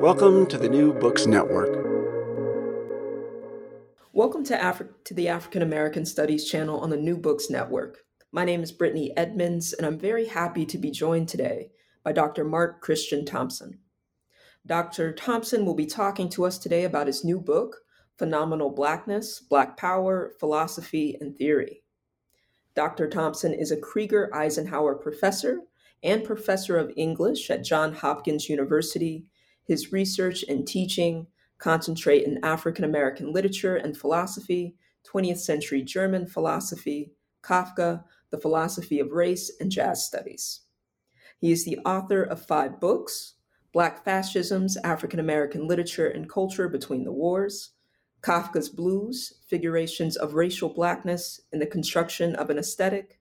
Welcome to the New Books Network. Welcome to, Afri- to the African American Studies channel on the New Books Network. My name is Brittany Edmonds, and I'm very happy to be joined today by Dr. Mark Christian Thompson. Dr. Thompson will be talking to us today about his new book, Phenomenal Blackness, Black Power, Philosophy, and Theory. Dr. Thompson is a Krieger Eisenhower Professor and Professor of English at Johns Hopkins University his research and teaching concentrate in African American literature and philosophy, 20th century German philosophy, Kafka, the philosophy of race, and jazz studies. He is the author of five books Black Fascisms, African American Literature and Culture Between the Wars, Kafka's Blues, Figurations of Racial Blackness in the Construction of an Aesthetic,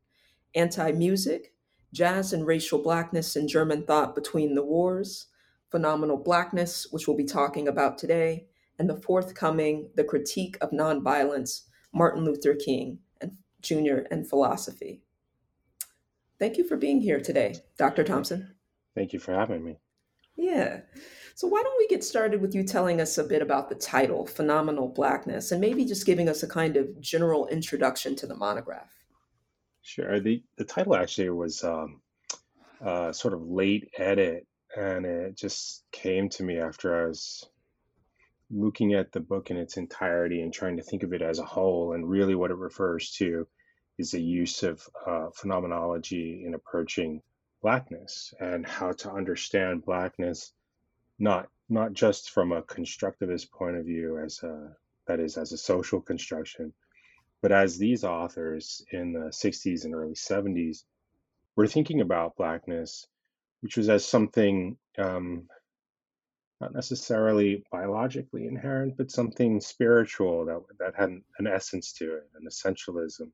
Ante Music, Jazz and Racial Blackness in German Thought Between the Wars, Phenomenal Blackness, which we'll be talking about today, and the forthcoming The Critique of Nonviolence, Martin Luther King and Jr. and Philosophy. Thank you for being here today, Dr. Thompson. Thank you for having me. Yeah. So, why don't we get started with you telling us a bit about the title, Phenomenal Blackness, and maybe just giving us a kind of general introduction to the monograph? Sure. The, the title actually was um, uh, sort of late edit and it just came to me after I was looking at the book in its entirety and trying to think of it as a whole. And really, what it refers to is the use of uh, phenomenology in approaching blackness and how to understand blackness, not not just from a constructivist point of view, as a that is as a social construction, but as these authors in the 60s and early 70s were thinking about blackness which was as something um, not necessarily biologically inherent, but something spiritual that that had an essence to it, an essentialism.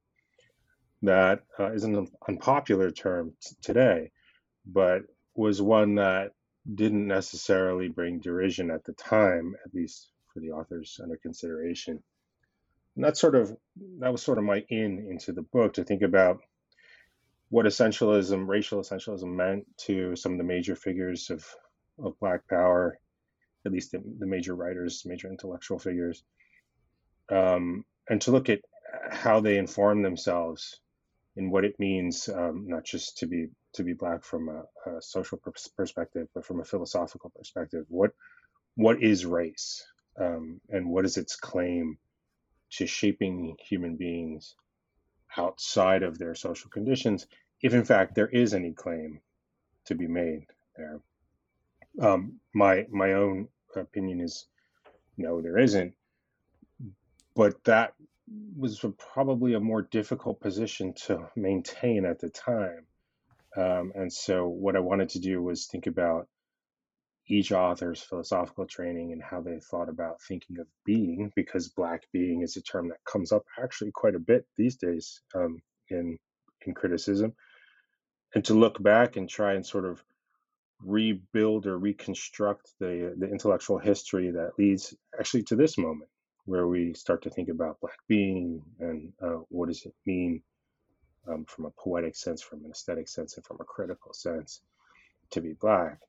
That uh, is an unpopular term t- today, but was one that didn't necessarily bring derision at the time, at least for the authors under consideration. And that sort of that was sort of my in into the book to think about what essentialism, racial essentialism, meant to some of the major figures of of Black Power, at least the, the major writers, major intellectual figures, um, and to look at how they inform themselves in what it means, um, not just to be to be black from a, a social perspective, but from a philosophical perspective. What what is race, um, and what is its claim to shaping human beings outside of their social conditions, if in fact there is any claim to be made there. Um, my my own opinion is no, there isn't. But that was probably a more difficult position to maintain at the time. Um, and so, what I wanted to do was think about each author's philosophical training and how they thought about thinking of being, because Black being is a term that comes up actually quite a bit these days um, in in criticism. And to look back and try and sort of rebuild or reconstruct the the intellectual history that leads actually to this moment where we start to think about black being and uh, what does it mean um, from a poetic sense from an aesthetic sense and from a critical sense to be black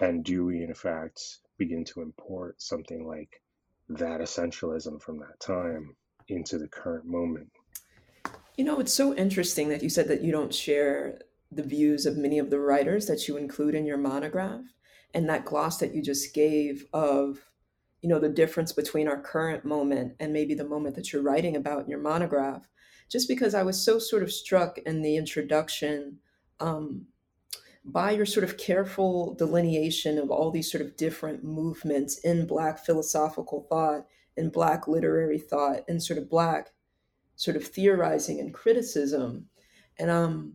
and do we in fact begin to import something like that essentialism from that time into the current moment? You know it's so interesting that you said that you don't share the views of many of the writers that you include in your monograph and that gloss that you just gave of you know, the difference between our current moment and maybe the moment that you're writing about in your monograph, just because I was so sort of struck in the introduction um, by your sort of careful delineation of all these sort of different movements in Black philosophical thought, and Black literary thought, and sort of Black sort of theorizing and criticism. And um,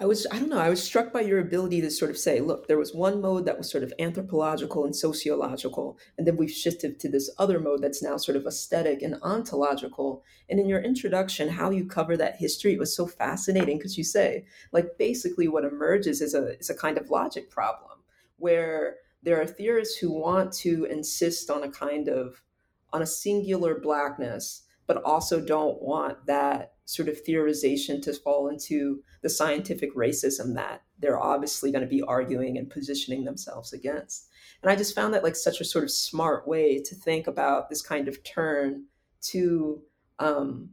I was, I don't know, I was struck by your ability to sort of say, look, there was one mode that was sort of anthropological and sociological, and then we've shifted to this other mode that's now sort of aesthetic and ontological. And in your introduction, how you cover that history, it was so fascinating because you say, like, basically what emerges is a, is a kind of logic problem where there are theorists who want to insist on a kind of, on a singular blackness, but also don't want that sort of theorization to fall into the scientific racism that they're obviously going to be arguing and positioning themselves against. And I just found that like such a sort of smart way to think about this kind of turn to um,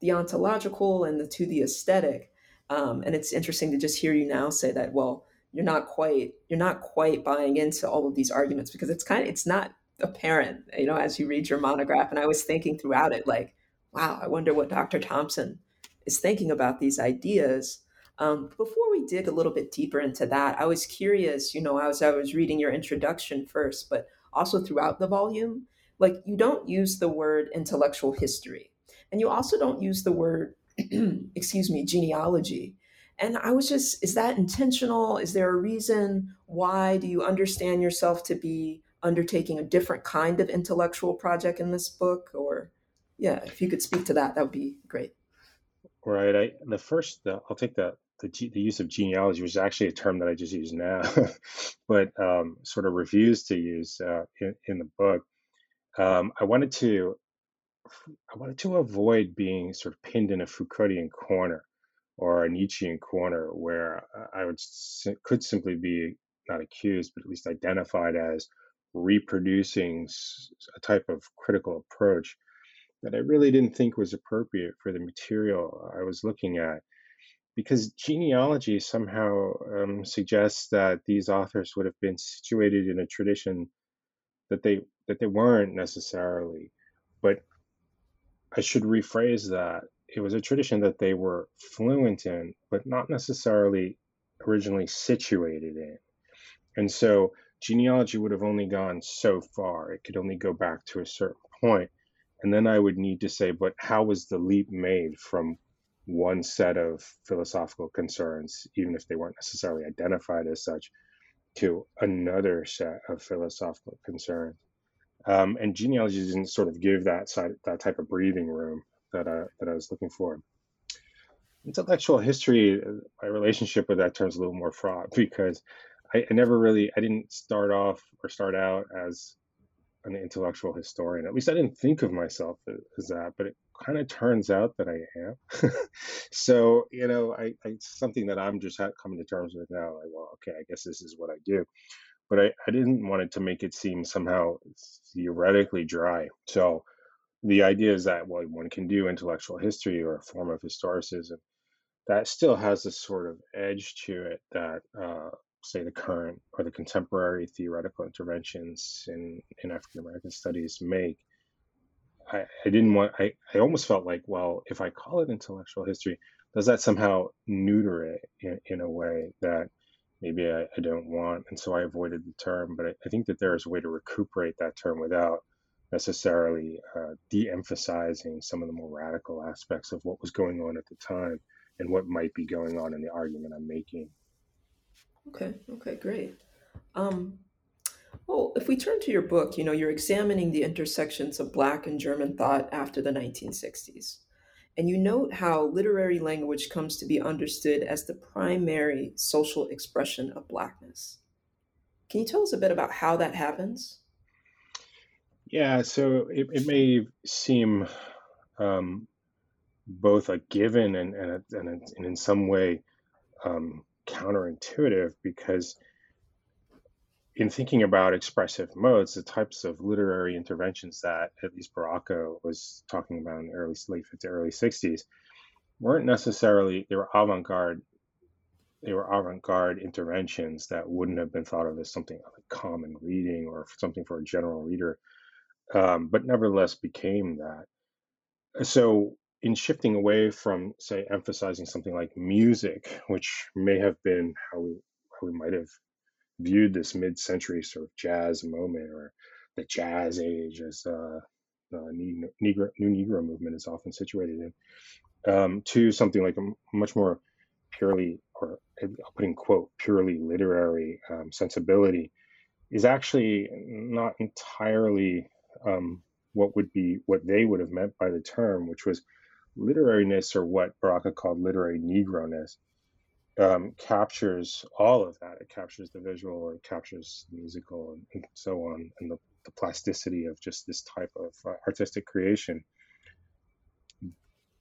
the ontological and the, to the aesthetic. Um, and it's interesting to just hear you now say that, well, you're not quite you're not quite buying into all of these arguments because it's kind of it's not apparent, you know, as you read your monograph. And I was thinking throughout it, like, wow, I wonder what Dr. Thompson is thinking about these ideas. Um, before we dig a little bit deeper into that, I was curious, you know, as I was reading your introduction first, but also throughout the volume, like you don't use the word intellectual history, and you also don't use the word, excuse me, genealogy. And I was just, is that intentional? Is there a reason? Why do you understand yourself to be undertaking a different kind of intellectual project in this book? Or, yeah, if you could speak to that, that would be great. Right. I the first the, I'll take the, the the use of genealogy, which is actually a term that I just use now, but um, sort of refused to use uh, in, in the book. Um, I wanted to I wanted to avoid being sort of pinned in a Foucauldian corner or a Nietzschean corner where I would could simply be not accused, but at least identified as reproducing a type of critical approach that I really didn't think was appropriate for the material I was looking at. Because genealogy somehow um, suggests that these authors would have been situated in a tradition that they that they weren't necessarily. But I should rephrase that. It was a tradition that they were fluent in, but not necessarily originally situated in. And so genealogy would have only gone so far. It could only go back to a certain point and then I would need to say, but how was the leap made from one set of philosophical concerns, even if they weren't necessarily identified as such, to another set of philosophical concerns? Um, and genealogy didn't sort of give that side, that type of breathing room that I, that I was looking for. Intellectual history, my relationship with that term is a little more fraught because I, I never really, I didn't start off or start out as an intellectual historian. At least I didn't think of myself as that, but it kind of turns out that I am. so, you know, I, I, something that I'm just coming to terms with now. Like, well, okay, I guess this is what I do. But I, I didn't want it to make it seem somehow theoretically dry. So the idea is that, well, one can do intellectual history or a form of historicism that still has this sort of edge to it that uh, say, the current or the contemporary theoretical interventions in, in African American studies make, I, I didn't want, I, I almost felt like, well, if I call it intellectual history, does that somehow neuter it in, in a way that maybe I, I don't want? And so I avoided the term, but I, I think that there is a way to recuperate that term without necessarily uh, de emphasizing some of the more radical aspects of what was going on at the time and what might be going on in the argument I'm making. Okay, okay, great. Um, well, if we turn to your book, you know, you're examining the intersections of Black and German thought after the 1960s. And you note how literary language comes to be understood as the primary social expression of Blackness. Can you tell us a bit about how that happens? Yeah, so it, it may seem um, both a given and, and, a, and, a, and in some way um, counterintuitive because in thinking about expressive modes, the types of literary interventions that at least Baraka was talking about in the early late 50s, early 60s weren't necessarily they were avant-garde they were avant-garde interventions that wouldn't have been thought of as something like common reading or something for a general reader, um, but nevertheless became that. So in shifting away from, say, emphasizing something like music, which may have been how we how we might have viewed this mid-century sort of jazz moment or the jazz age as uh, the Negro, New Negro movement is often situated in, um, to something like a much more purely, or I'll put in quote, purely literary um, sensibility, is actually not entirely um, what would be what they would have meant by the term, which was literariness or what Baraka called literary Negroness. Um, captures all of that. It captures the visual, or it captures the musical, and, and so on, and the the plasticity of just this type of uh, artistic creation.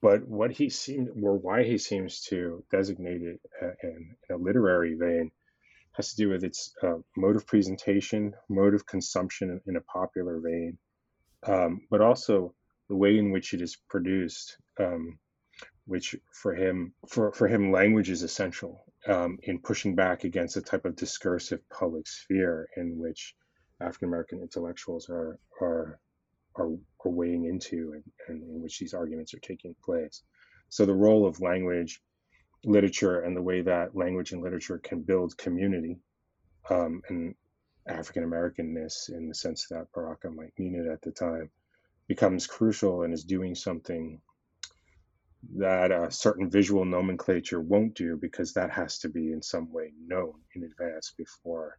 But what he seemed, or why he seems to designate it uh, in, in, a literary vein, has to do with its uh, mode of presentation, mode of consumption in a popular vein, um, but also the way in which it is produced. Um, which for him, for, for him, language is essential um, in pushing back against a type of discursive public sphere in which African American intellectuals are are are, are weighing into and, and, in which these arguments are taking place. So the role of language, literature, and the way that language and literature can build community um, and African Americanness in the sense that Baraka might mean it at the time becomes crucial and is doing something that a certain visual nomenclature won't do because that has to be in some way known in advance before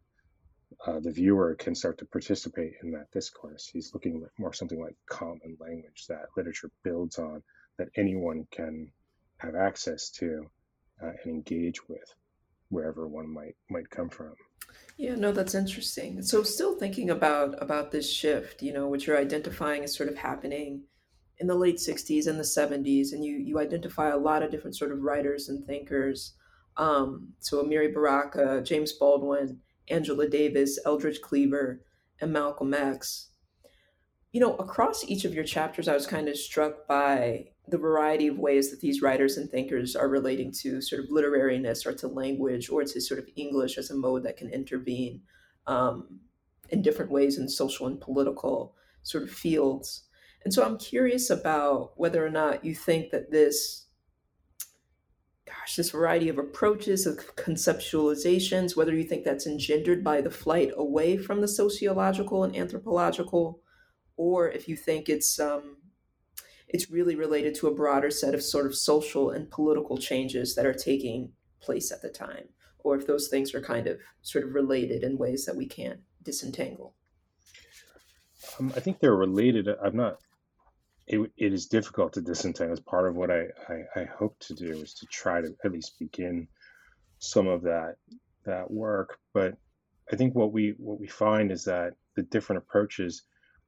uh, the viewer can start to participate in that discourse. He's looking at more something like common language that literature builds on, that anyone can have access to uh, and engage with, wherever one might might come from. Yeah, no, that's interesting. So, still thinking about about this shift, you know, which you're identifying as sort of happening in the late '60s and the '70s, and you you identify a lot of different sort of writers and thinkers. Um, so, Amiri Baraka, James Baldwin Angela Davis, Eldridge Cleaver, and Malcolm X. You know, across each of your chapters, I was kind of struck by the variety of ways that these writers and thinkers are relating to sort of literariness or to language or to sort of English as a mode that can intervene um, in different ways in social and political sort of fields. And so I'm curious about whether or not you think that this gosh, this variety of approaches, of conceptualizations, whether you think that's engendered by the flight away from the sociological and anthropological, or if you think it's um, it's really related to a broader set of sort of social and political changes that are taking place at the time, or if those things are kind of sort of related in ways that we can't disentangle. Um, I think they're related. I'm not it, it is difficult to disentangle. As part of what I, I, I hope to do is to try to at least begin some of that that work. But I think what we what we find is that the different approaches,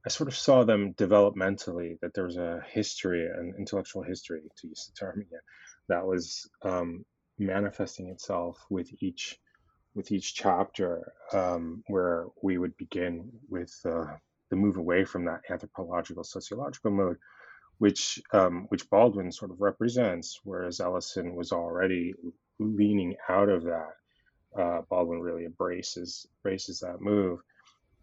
I sort of saw them developmentally. That there was a history, an intellectual history, to use the term again, that was um, manifesting itself with each with each chapter, um, where we would begin with uh, the move away from that anthropological sociological mode, which um, which Baldwin sort of represents, whereas Ellison was already leaning out of that. Uh, Baldwin really embraces embraces that move,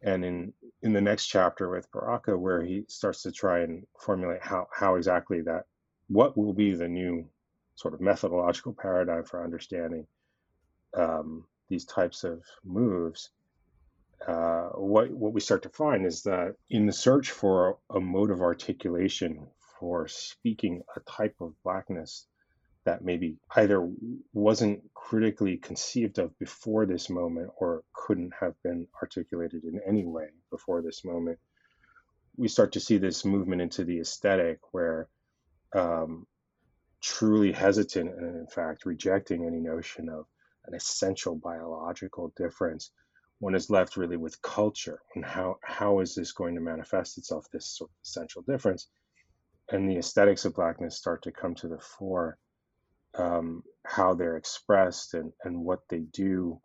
and in in the next chapter with Baraka, where he starts to try and formulate how how exactly that what will be the new sort of methodological paradigm for understanding um, these types of moves uh, what what we start to find is that in the search for a, a mode of articulation for speaking a type of blackness that maybe either wasn't critically conceived of before this moment or couldn't have been articulated in any way before this moment, we start to see this movement into the aesthetic where um, truly hesitant and in fact rejecting any notion of an essential biological difference one is left really with culture and how how is this going to manifest itself this sort of essential difference? And the aesthetics of blackness start to come to the fore um, how they're expressed and, and what they do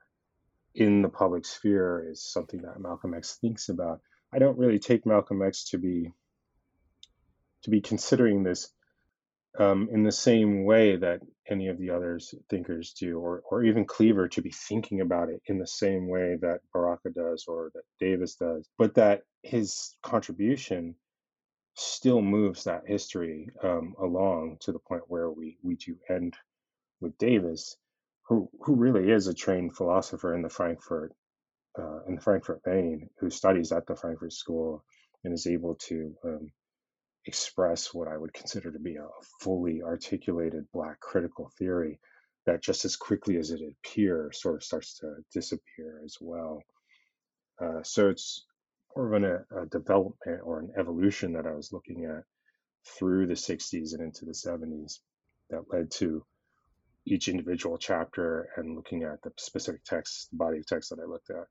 in the public sphere is something that Malcolm X thinks about. I don't really take Malcolm X to be to be considering this um, in the same way that any of the others thinkers do, or or even Cleaver to be thinking about it in the same way that Baraka does or that Davis does, but that his contribution still moves that history um, along to the point where we we do end with Davis, who who really is a trained philosopher in the Frankfurt uh, in the Frankfurt vein, who studies at the Frankfurt School and is able to um, express what I would consider to be a fully articulated Black critical theory that just as quickly as it appears sort of starts to disappear as well. Uh, so it's more of an, a, a development or an evolution that I was looking at through the 60s and into the 70s that led to each individual chapter and looking at the specific text, the body of text that I looked at.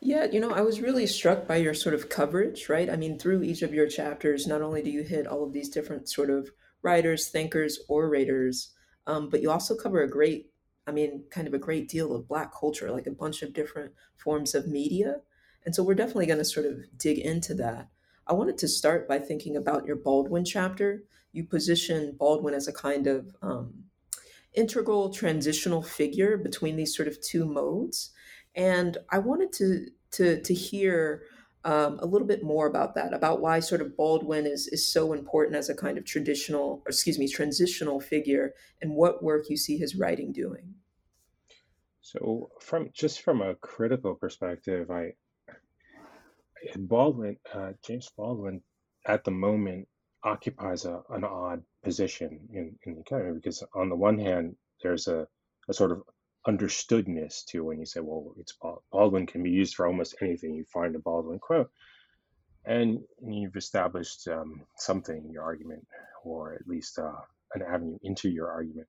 Yeah, you know, I was really struck by your sort of coverage, right? I mean, through each of your chapters, not only do you hit all of these different sort of writers, thinkers, orators, um, but you also cover a great, I mean, kind of a great deal of Black culture, like a bunch of different forms of media. And so we're definitely going to sort of dig into that. I wanted to start by thinking about your Baldwin chapter. You position Baldwin as a kind of um, integral transitional figure between these sort of two modes. And I wanted to to to hear um, a little bit more about that, about why sort of Baldwin is is so important as a kind of traditional, or excuse me, transitional figure, and what work you see his writing doing. So, from just from a critical perspective, I Baldwin, uh, James Baldwin, at the moment occupies a, an odd position in, in the economy because on the one hand, there's a, a sort of understoodness to when you say, well, it's Baldwin can be used for almost anything. You find a Baldwin quote, and you've established um, something in your argument, or at least uh, an avenue into your argument.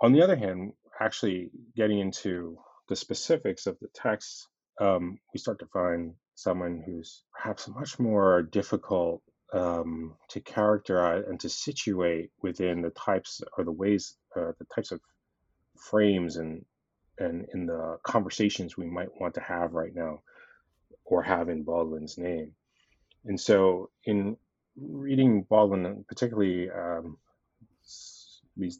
On the other hand, actually getting into the specifics of the text, um, we start to find someone who's perhaps much more difficult um, to characterize and to situate within the types or the ways, uh, the types of frames and and in the conversations we might want to have right now or have in Baldwin's name. And so in reading Baldwin, particularly um,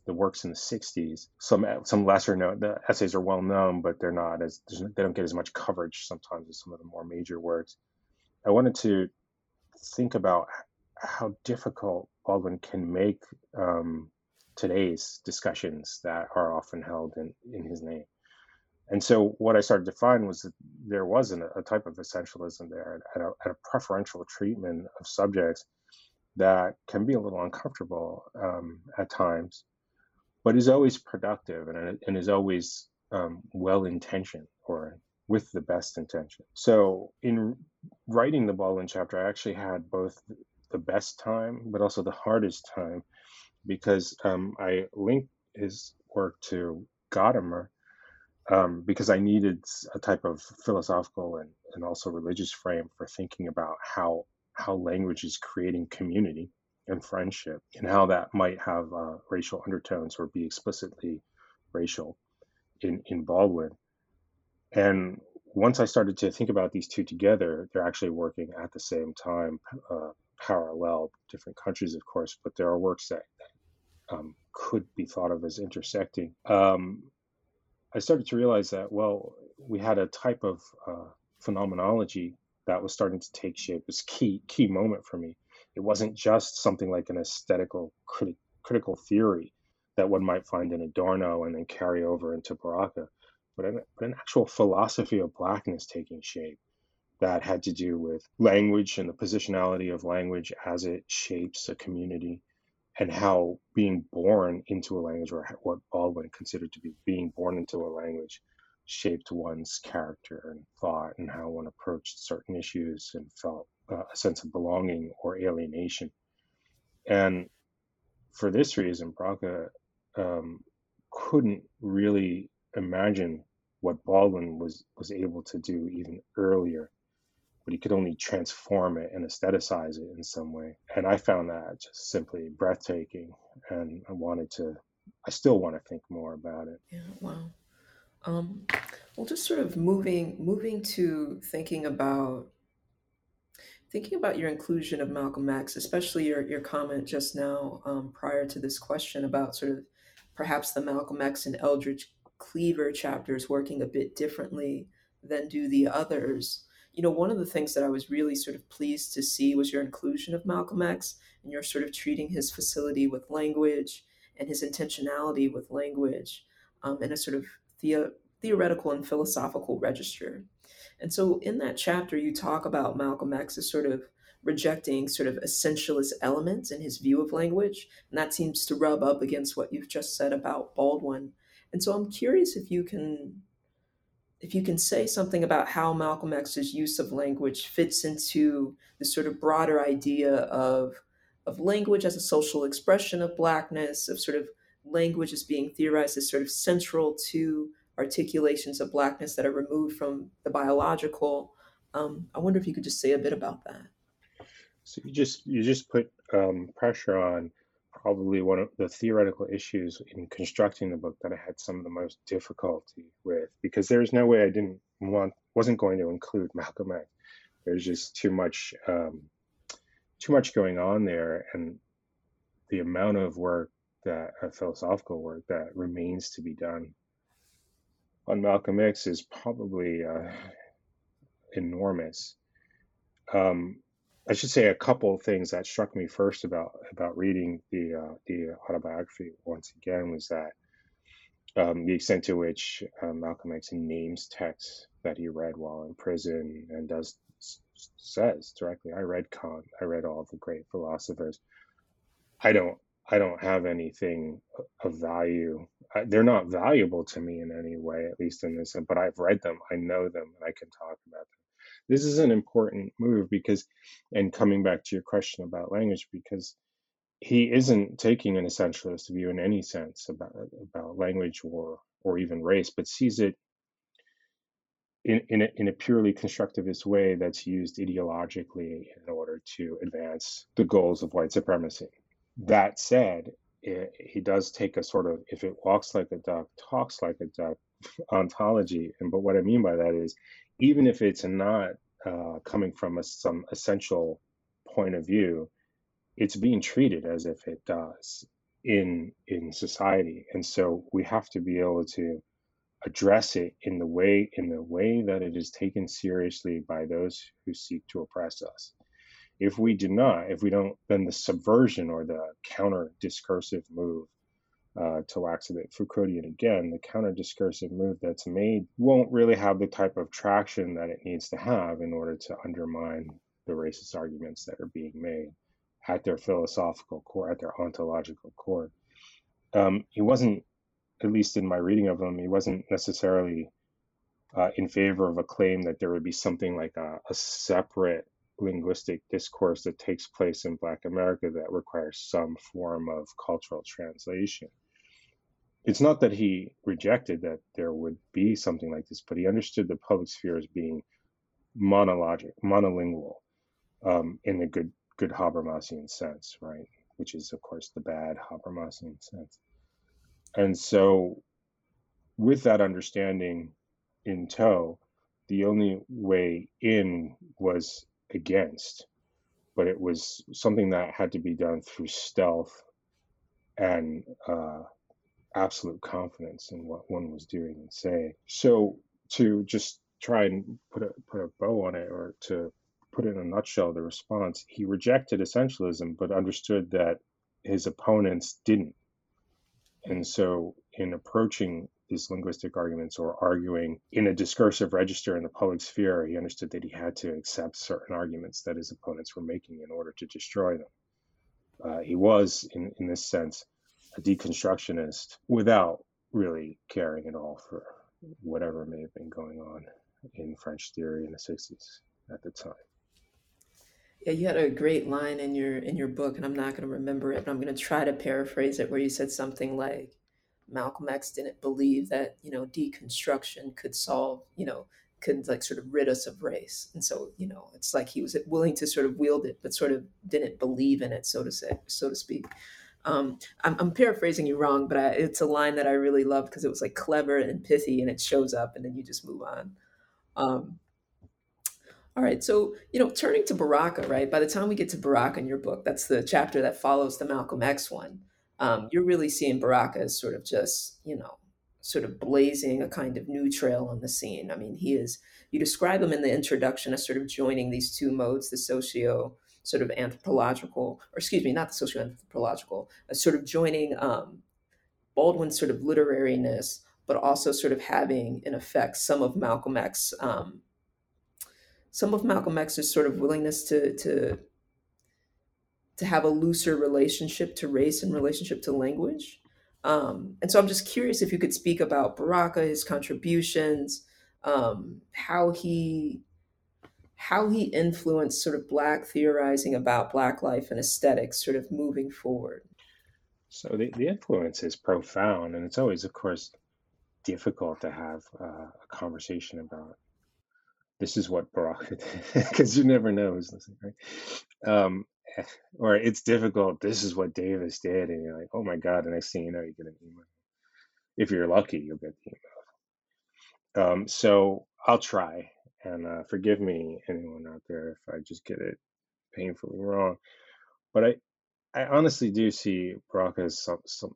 the works in the 60s, some some lesser known the essays are well known, but they're not as they don't get as much coverage sometimes as some of the more major works. I wanted to think about how difficult Baldwin can make um, today's discussions that are often held in, in his name. And so what I started to find was that there was an, a type of essentialism there and a, and a, preferential treatment of subjects that can be a little uncomfortable um, at times, but is always productive and, and is always um, well intentioned or with the best intention. So in writing the Baldwin chapter, I actually had both the best time, but also the hardest time because um, I linked his work to Gadamer um, because I needed a type of philosophical and, and also religious frame for thinking about how how language is creating community and friendship and how that might have uh, racial undertones or be explicitly racial in, in Baldwin. And once I started to think about these two together, they're actually working at the same time, uh, parallel, different countries, of course, but there are works that, um, could be thought of as intersecting. Um, I started to realize that, well, we had a type of uh, phenomenology that was starting to take shape. was key key moment for me. It wasn't just something like an aesthetical criti- critical theory that one might find in Adorno and then carry over into Baraka, but an, but an actual philosophy of blackness taking shape that had to do with language and the positionality of language as it shapes a community and how being born into a language, or what Baldwin considered to be being born into a language, shaped one's character and thought, and how one approached certain issues and felt uh, a sense of belonging or alienation. And for this reason, Baraka um, couldn't really imagine what Baldwin was was able to do even earlier but he could only transform it and aestheticize it in some way. And I found that just simply breathtaking. And I wanted to, I still want to think more about it. Yeah, wow. Um, well, just sort of moving, moving to thinking about, Thinking about your inclusion of Malcolm X, especially your, your comment just now um, prior to this question about sort of perhaps the Malcolm X and Eldridge Cleaver chapters working a bit differently than do the others. You know, one of the things that I was really sort of pleased to see was your inclusion of Malcolm X and your sort of treating his facility with language and his intentionality with language um, in a sort of the, theoretical and philosophical register. And so in that chapter, you talk about Malcolm X as sort of rejecting sort of essentialist elements in his view of language. And that seems to rub up against what you've just said about Baldwin. And so I'm curious if you can if you can say something about how Malcolm X's use of language fits into the sort of broader idea of of language as a social expression of blackness, of sort of language as being theorized as sort of central to articulations of blackness that are removed from the biological. Um, I wonder if you could just say a bit about that. So you just you just put um, pressure on probably one of the theoretical issues in constructing the book that I had some of the most difficulty with because there's no way I didn't want wasn't going to include Malcolm X. There's just too much um, too much going on there, and the amount of work that philosophical work that remains to be done on Malcolm X is probably uh, enormous. Um, I should say a couple of things that struck me first about about reading the uh, the autobiography once again was that um, the extent to which uh, Malcolm X names texts that he read while in prison and does says directly, "I read Kant, I read all the great philosophers." I don't I don't have anything of value. They're not valuable to me in any way, at least in this. But I've read them, I know them, and I can talk about them this is an important move because, and coming back to your question about language, because he isn't taking an essentialist view in any sense about about language or or even race, but sees it in in a, in a purely constructivist way that's used ideologically in order to advance the goals of white supremacy. That said, it, he does take a sort of if it walks like a duck, talks like a duck ontology. And but what I mean by that is even if it's not uh, coming from a, some essential point of view, it's being treated as if it does in in society, and so we have to be able to address it in the way in the way that it is taken seriously by those who seek to oppress us. If we do not, if we don't, then the subversion or the counter discursive move uh, to wax a bit Foucauldian again, the counter discursive move that's made won't really have the type of traction that it needs to have in order to undermine the racist arguments that are being made at their philosophical core, at their ontological core. Um, he wasn't, at least in my reading of him, he wasn't necessarily uh, in favor of a claim that there would be something like a, a separate linguistic discourse that takes place in Black America that requires some form of cultural translation. It's not that he rejected that there would be something like this, but he understood the public sphere as being monologic, monolingual, um, in the good good Habermasian sense, right? Which is, of course, the bad Habermasian sense. And so, with that understanding in tow, the only way in was against, but it was something that had to be done through stealth and uh, absolute confidence in what one was doing and saying. So to just try and put a put a bow on it, or to put in a nutshell, the response he rejected essentialism, but understood that his opponents didn't. And so, in approaching these linguistic arguments or arguing in a discursive register in the public sphere, he understood that he had to accept certain arguments that his opponents were making in order to destroy them. Uh, he was, in, in this sense, a deconstructionist without really caring at all for whatever may have been going on in French theory in the 60s at the time. Yeah, you had a great line in your in your book, and I'm not going to remember it, but I'm going to try to paraphrase it, where you said something like, Malcolm X didn't believe that you know deconstruction could solve you know could like sort of rid us of race and so you know it's like he was willing to sort of wield it but sort of didn't believe in it so to say so to speak um, I'm, I'm, paraphrasing you wrong but I, it's a line that i really loved because it was like clever and pithy and it shows up and then you just move on um, All right, so you know, turning to Baraka, right? By the time we get to Baraka in your book, that's the chapter that follows the Malcolm X one. Um, you're really seeing Baraka as sort of just, you know, sort of blazing a kind of new trail on the scene. I mean, he is. You describe him in the introduction as sort of joining these two modes, the socio sort of anthropological, or excuse me, not the socio anthropological, as sort of joining um, Baldwin's sort of literariness, but also sort of having, in effect, some of Malcolm X. Um, some of Malcolm X's sort of willingness to to to have a looser relationship to race and relationship to language. Um, and so I'm just curious if you could speak about Baraka, his contributions, um, how he how he influenced sort of black theorizing about black life and aesthetics sort of moving forward. So the, the influence is profound, and it's always, of course, difficult to have uh, a conversation about this is what Baraka did because you never know who's listening, right? Um, or it's difficult. This is what Davis did, and you're like, oh my god! And next thing you know, you get an email. If you're lucky, you'll get the email. Um, so I'll try, and uh, forgive me, anyone out there, if I just get it painfully wrong. But I, I honestly do see Baraka as some, some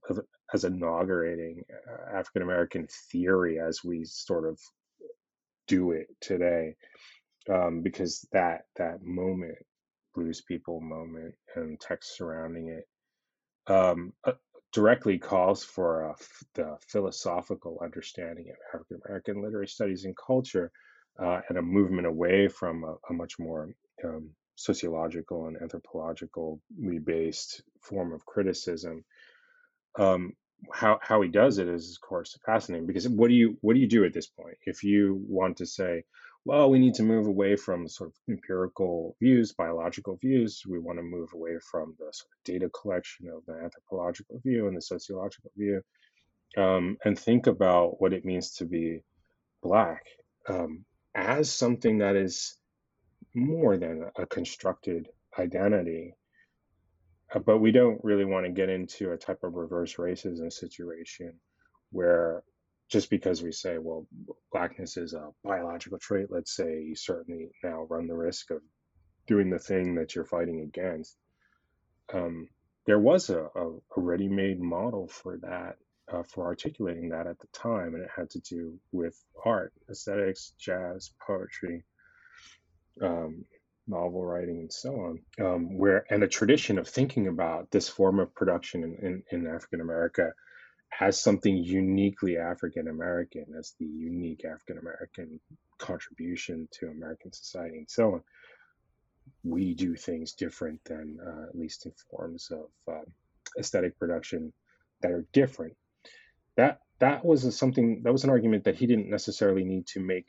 as inaugurating uh, African American theory as we sort of do it today um, because that that moment blues people moment and text surrounding it um, uh, directly calls for a, the philosophical understanding of African American literary studies and culture uh, and a movement away from a, a much more um, sociological and anthropologically based form of criticism. Um, how how he does it is, of course, fascinating because what do you what do you do at this point if you want to say, well, we need to move away from sort of empirical views, biological views. We want to move away from the sort of data collection of the anthropological view and the sociological view, um, and think about what it means to be black um, as something that is more than a constructed identity uh, but we don't really want to get into a type of reverse racism situation where just because we say, well, blackness is a biological trait, let's say you certainly now run the risk of doing the thing that you're fighting against. Um, there was a, a, a ready made model for that, uh, for articulating that at the time, and it had to do with art, aesthetics, jazz, poetry, um, novel writing and so on, um, where and a tradition of thinking about this form of production in, in, in African America has something uniquely African American as the unique African American contribution to American society and so on. We do things different than uh, at least in forms of uh, aesthetic production that are different. That that was a, something that was an argument that he didn't necessarily need to make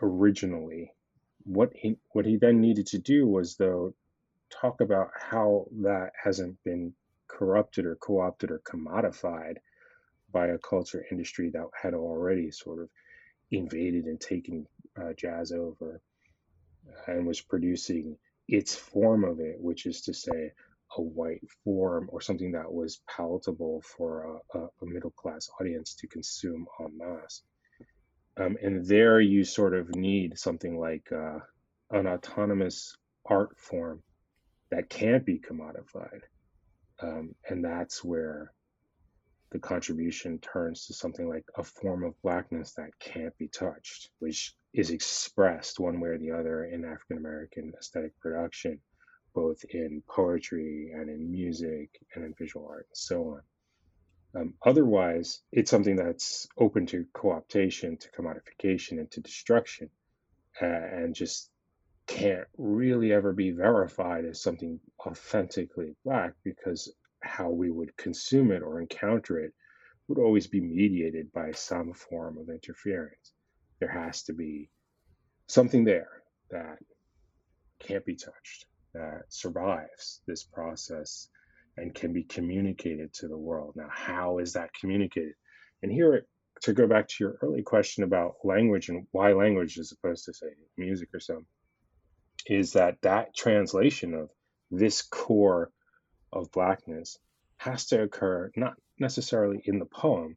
originally what he what he then needed to do was though talk about how that hasn't been corrupted or co-opted or commodified by a culture industry that had already sort of invaded and taken uh, jazz over and was producing its form of it, which is to say, a white form or something that was palatable for a, a middle class audience to consume en masse. Um, and there you sort of need something like uh, an autonomous art form that can't be commodified. Um, and that's where the contribution turns to something like a form of blackness that can't be touched, which is expressed one way or the other in African American aesthetic production, both in poetry and in music and in visual art and so on. Um, otherwise, it's something that's open to co-optation, to commodification, and to destruction, uh, and just can't really ever be verified as something authentically black because how we would consume it or encounter it would always be mediated by some form of interference. There has to be something there that can't be touched, that survives this process and can be communicated to the world. Now, how is that communicated? And here, to go back to your early question about language and why language as opposed to, say, music or something, is that that translation of this core of blackness has to occur not necessarily in the poem,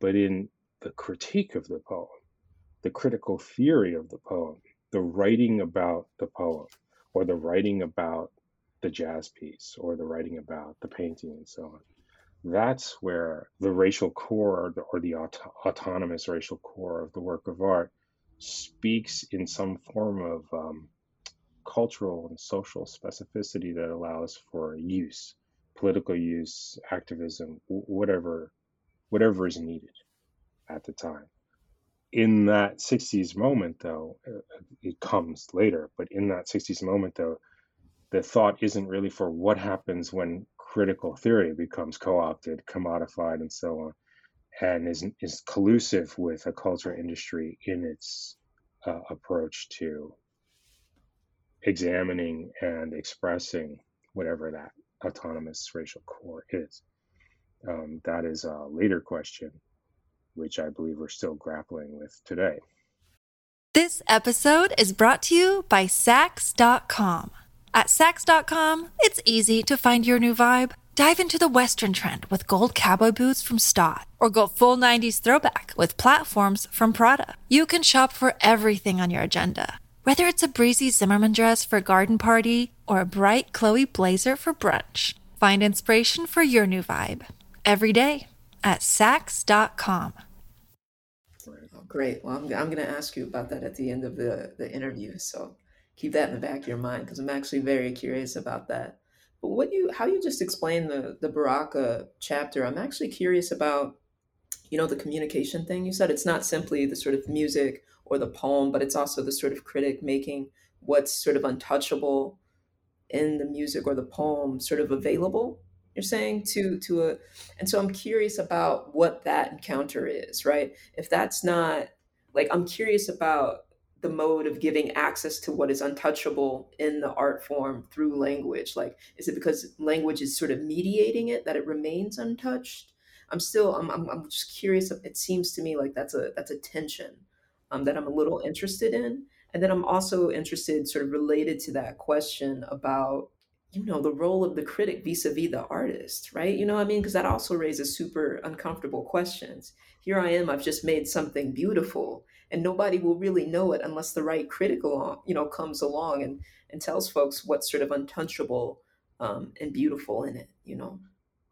but in the critique of the poem, the critical theory of the poem, the writing about the poem or the writing about the jazz piece or the writing about the painting and so on. That's where the racial core or the, or the auto- autonomous racial core of the work of art speaks in some form of um, cultural and social specificity that allows for use, political use, activism, whatever, whatever is needed at the time. In that 60s moment, though, uh, it comes later, but in that 60s moment, though, the thought isn't really for what happens when critical theory becomes co-opted, commodified, and so on, and is is collusive with a culture industry in its uh, approach to examining and expressing whatever that autonomous racial core is. Um, that is a later question, which I believe we're still grappling with today. This episode is brought to you by Saks.com. At Saks.com, it's easy to find your new vibe. Dive into the Western trend with gold cowboy boots from Staud, or go full 90s throwback with platforms from Prada. You can shop for everything on your agenda, whether it's a breezy Zimmermann dress for a garden party or a bright Chloe blazer for brunch. Find inspiration for your new vibe every day at Saks.com. Great. Well, I'm, I'm going to ask you about that at the end of the, the interview. So keep that in the back of your mind because I'm actually very curious about that. But what you how you just explained the the Baraka chapter, I'm actually curious about you know the communication thing you said it's not simply the sort of music or the poem but it's also the sort of critic making what's sort of untouchable in the music or the poem sort of available you're saying to to a and so i'm curious about what that encounter is right? If that's not like i'm curious about the mode of giving access to what is untouchable in the art form through language. Like is it because language is sort of mediating it that it remains untouched? I'm still i'm, I'm, I'm just curious it seems to me like that's a that's a tension um, that i'm a little interested in. And then i'm also interested sort of related to that question about you know the role of the critic vis-a-vis the artist right? You know what i mean? Because that also raises super uncomfortable questions. Here i am i've just made something beautiful and nobody will really know it unless the right critical you know comes along and and tells folks what's sort of untouchable um, and beautiful in it you know?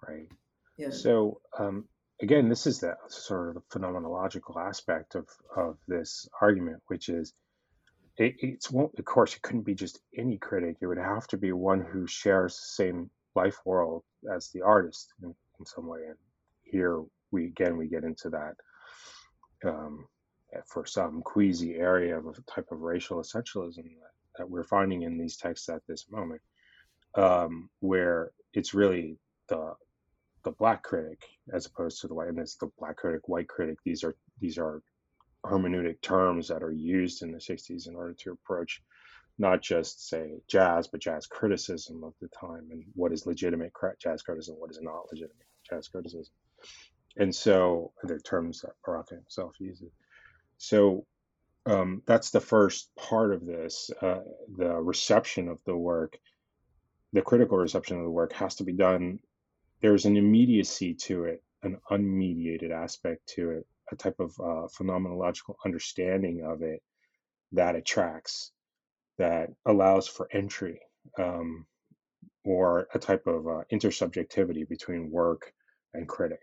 Right. Yeah. So um, again this is the sort of the phenomenological aspect of of this argument which is it, it's won't of course it couldn't be just any critic. It would have to be one who shares the same life world as the artist in, in some way. And here we again we get into that um, for some queasy area of a type of racial essentialism that, that we're finding in these texts at this moment, um, where it's really the the black critic as opposed to the white, and it's the black critic, white critic. These are these are hermeneutic terms that are used in the 60s in order to approach not just say jazz, but jazz criticism of the time and what is legitimate jazz criticism, what is not legitimate jazz criticism. And so the terms that Baraka himself uses. So um, that's the first part of this. Uh, the reception of the work, the critical reception of the work, has to be done. There's an immediacy to it, an unmediated aspect to it, a type of uh, phenomenological understanding of it that attracts, that allows for entry, um, or a type of uh, intersubjectivity between work and critic.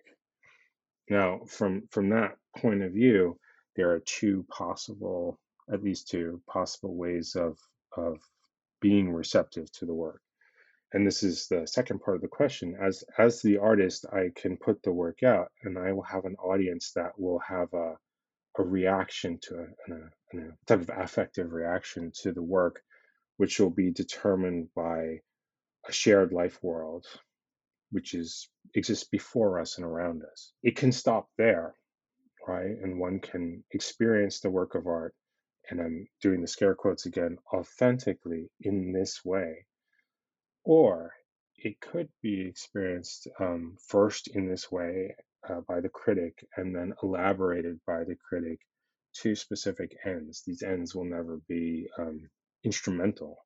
Now, from from that point of view, there are two possible, at least two possible ways of of being receptive to the work. And this is the second part of the question. As as the artist, I can put the work out, and I will have an audience that will have a a reaction to a, a, a type of affective reaction to the work, which will be determined by a shared life world, which is exists before us and around us. It can stop there, right? And one can experience the work of art, and I'm doing the scare quotes again, authentically in this way. Or it could be experienced um, first in this way uh, by the critic and then elaborated by the critic to specific ends. These ends will never be um, instrumental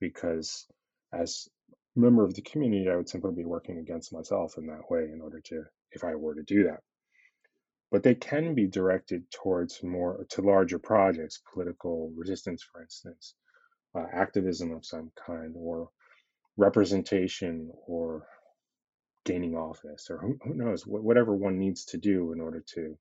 because, as a member of the community, I would simply be working against myself in that way in order to, if I were to do that. but they can be directed towards more to larger projects, political resistance, for instance, uh, activism of some kind, or representation, or gaining office, or who, who knows, whatever one needs to do in order to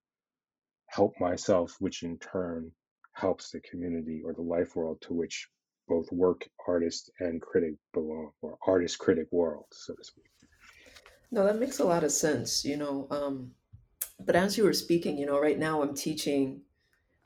help myself, which in turn helps the community or the life world to which both work artist and critic belong, or artist critic world, so to speak. No, that makes a lot of sense, you know. Um, but as you were speaking, you know, right now I'm teaching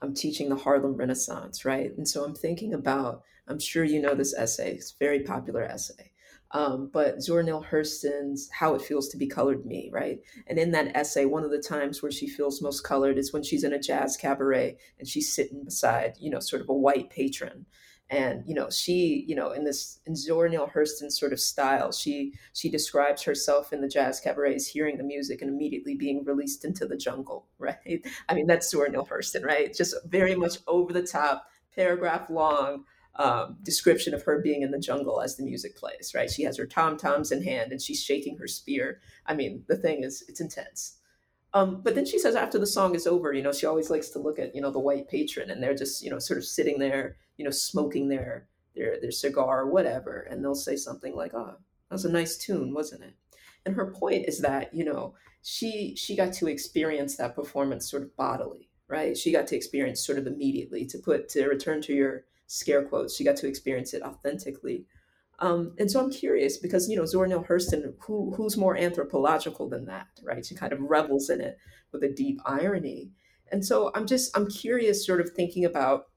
I'm teaching the Harlem Renaissance, right? And so I'm thinking about, I'm sure you know this essay, it's a very popular essay. Um, but Zora Neale Hurston's How It Feels to Be Colored Me, right? And in that essay, one of the times where she feels most colored is when she's in a jazz cabaret and she's sitting beside, you know, sort of a white patron. And you know she you know in this in Zora Neale Hurston sort of style she she describes herself in the jazz cabarets hearing the music and immediately being released into the jungle right? I mean that's Zora Neale Hurston right? Just very much over the top paragraph long um, description of her being in the jungle as the music plays right she has her tom toms in hand and she's shaking her spear I mean the thing is it's intense um, but then she says after the song is over, you know, she always likes to look at, you know, the white patron and they're just, you know, sort of sitting there, you know, smoking their their their cigar or whatever, and they'll say something like, "Oh, that was a nice tune, wasn't it?" And her point is that, you know, she she got to experience that performance sort of bodily, right? She got to experience sort of immediately. To put to return to your scare quotes, she got to experience it authentically um, and so I'm curious because you know Zora Neale Hurston, who who's more anthropological than that, right? She kind of revels in it with a deep irony. And so I'm just I'm curious, sort of thinking about,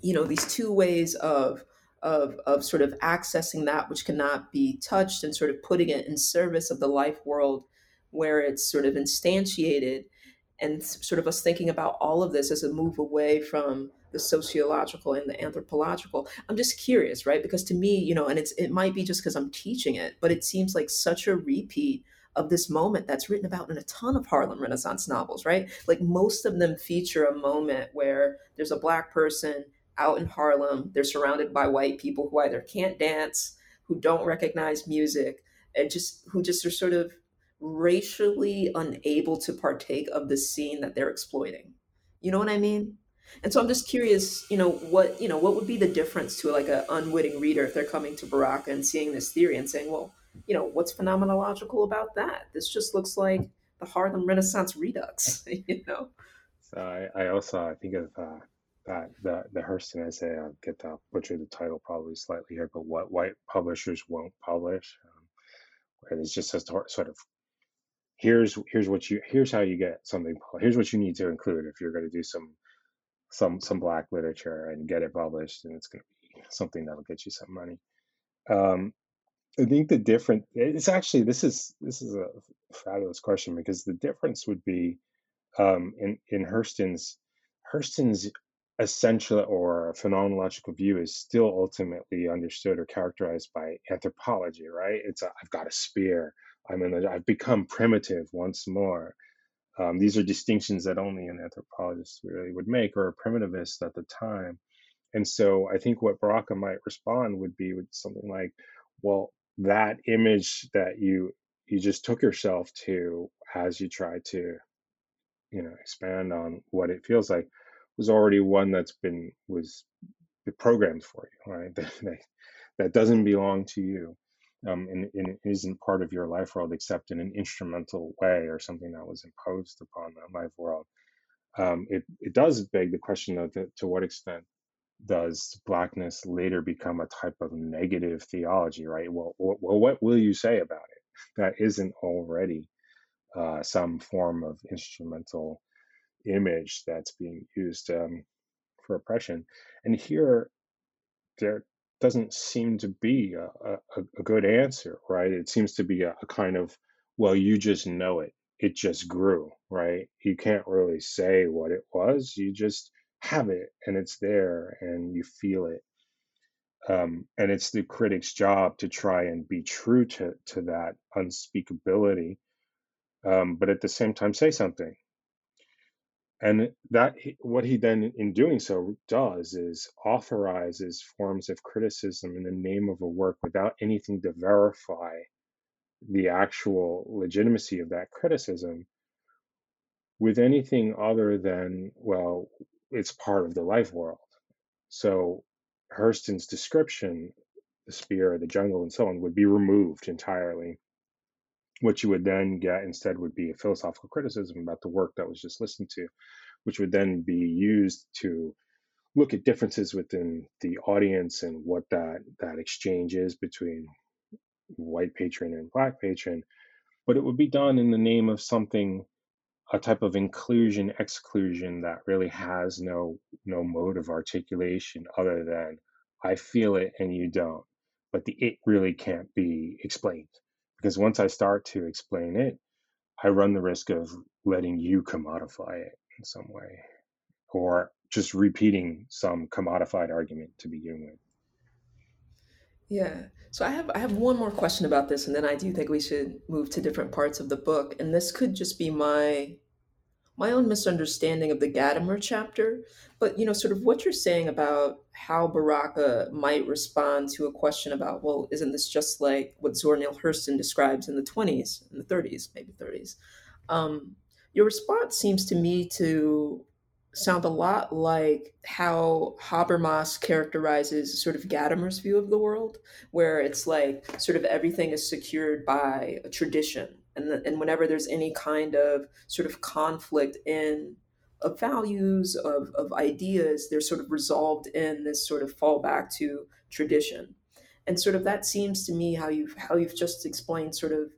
you know, these two ways of of of sort of accessing that which cannot be touched and sort of putting it in service of the life world where it's sort of instantiated and sort of us thinking about all of this as a move away from the sociological and the anthropological i'm just curious right because to me you know and it's it might be just because i'm teaching it but it seems like such a repeat of this moment that's written about in a ton of harlem renaissance novels right like most of them feature a moment where there's a black person out in harlem they're surrounded by white people who either can't dance who don't recognize music and just who just are sort of racially unable to partake of the scene that they're exploiting. You know what I mean? And so I'm just curious, you know, what you know, what would be the difference to like an unwitting reader if they're coming to Baraka and seeing this theory and saying, well, you know, what's phenomenological about that? This just looks like the Harlem Renaissance Redux, you know. So I, I also I think of uh, that the the Hurston essay. I'll get to butcher the title probably slightly here, but what white publishers won't publish, um, where there's just a sort of here's here's what you here's how you get something here's what you need to include if you're going to do some some some black literature and get it published and it's going to be something that'll get you some money. Um i think the different it's actually this is this is a fabulous question because the difference would be um in in hurston's hurston's essential or phenomenological view is still ultimately understood or characterized by anthropology right? It's i've got a spear. I'm in the, I've become primitive once more. Um, these are distinctions that only an anthropologist really would make or a primitivist at the time. And so I think what Baraka might respond would be with something like, well, that image that you you just took yourself to as you try to, you know, expand on what it feels like was already one that's been was programmed for you, right? that, that doesn't belong to you um, and, and isn't part of your life world except in an instrumental way or something that was imposed upon that life world. Um, it, it does beg the question of the, to what extent does blackness later become a type of negative theology, right? Well, well, what will you say about it that isn't already uh, some form of instrumental image that's being used um, for oppression? And here, there doesn't seem to be a, a, a good answer, right? It seems to be a, a kind of, well, you just know it. It just grew, right? You can't really say what it was. You just have it and it's there and you feel it. Um, and it's the critic's job to try and be true to, to that unspeakability, um, but at the same time say something and that what he then in doing so does is authorizes forms of criticism in the name of a work without anything to verify the actual legitimacy of that criticism with anything other than, well, it's part of the life world. So Hurston's description, the spear, the jungle, and so on, would be removed entirely. What you would then get instead would be a philosophical criticism about the work that was just listened to, which would then be used to look at differences within the audience and what that that exchange is between white patron and black patron. But it would be done in the name of something a type of inclusion exclusion that really has no no mode of articulation other than i feel it and you don't. But the it really can't be explained because once i start to explain it i run the risk of letting you commodify it in some way or just repeating some commodified argument to begin with Yeah. So I have I have one more question about this, and then I do think we should move to different parts of the book. And this could just be my my own misunderstanding of the Gadamer chapter, but you know, sort of what you're saying about how Baraka might respond to a question about, well, isn't this just like what Zora Neale Hurston describes in the 20s, in the 30s, maybe 30s? Um, your response seems to me to sound a lot like how Habermas characterizes sort of Gadamer's view of the world, where it's like sort of everything is secured by a tradition. And, the, and whenever there's any kind of sort of conflict in of values, of, of ideas, they're sort of resolved in this sort of fallback to tradition. And sort of that seems to me how you've how you've just explained sort of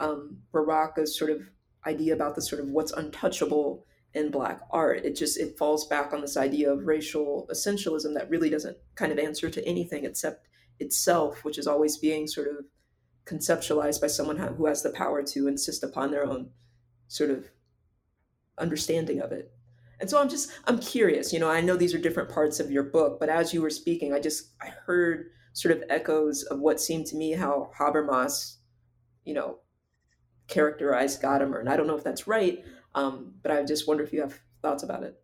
um, Baraka's sort of idea about the sort of what's untouchable in black art it just it falls back on this idea of racial essentialism that really doesn't kind of answer to anything except itself which is always being sort of conceptualized by someone who has the power to insist upon their own sort of understanding of it. And so i'm just i'm curious you know i know these are different parts of your book but as you were speaking i just i heard sort of echoes of what seemed to me how habermas you know characterized gadamer. And i don't know if that's right um, but I just wonder if you have thoughts about it.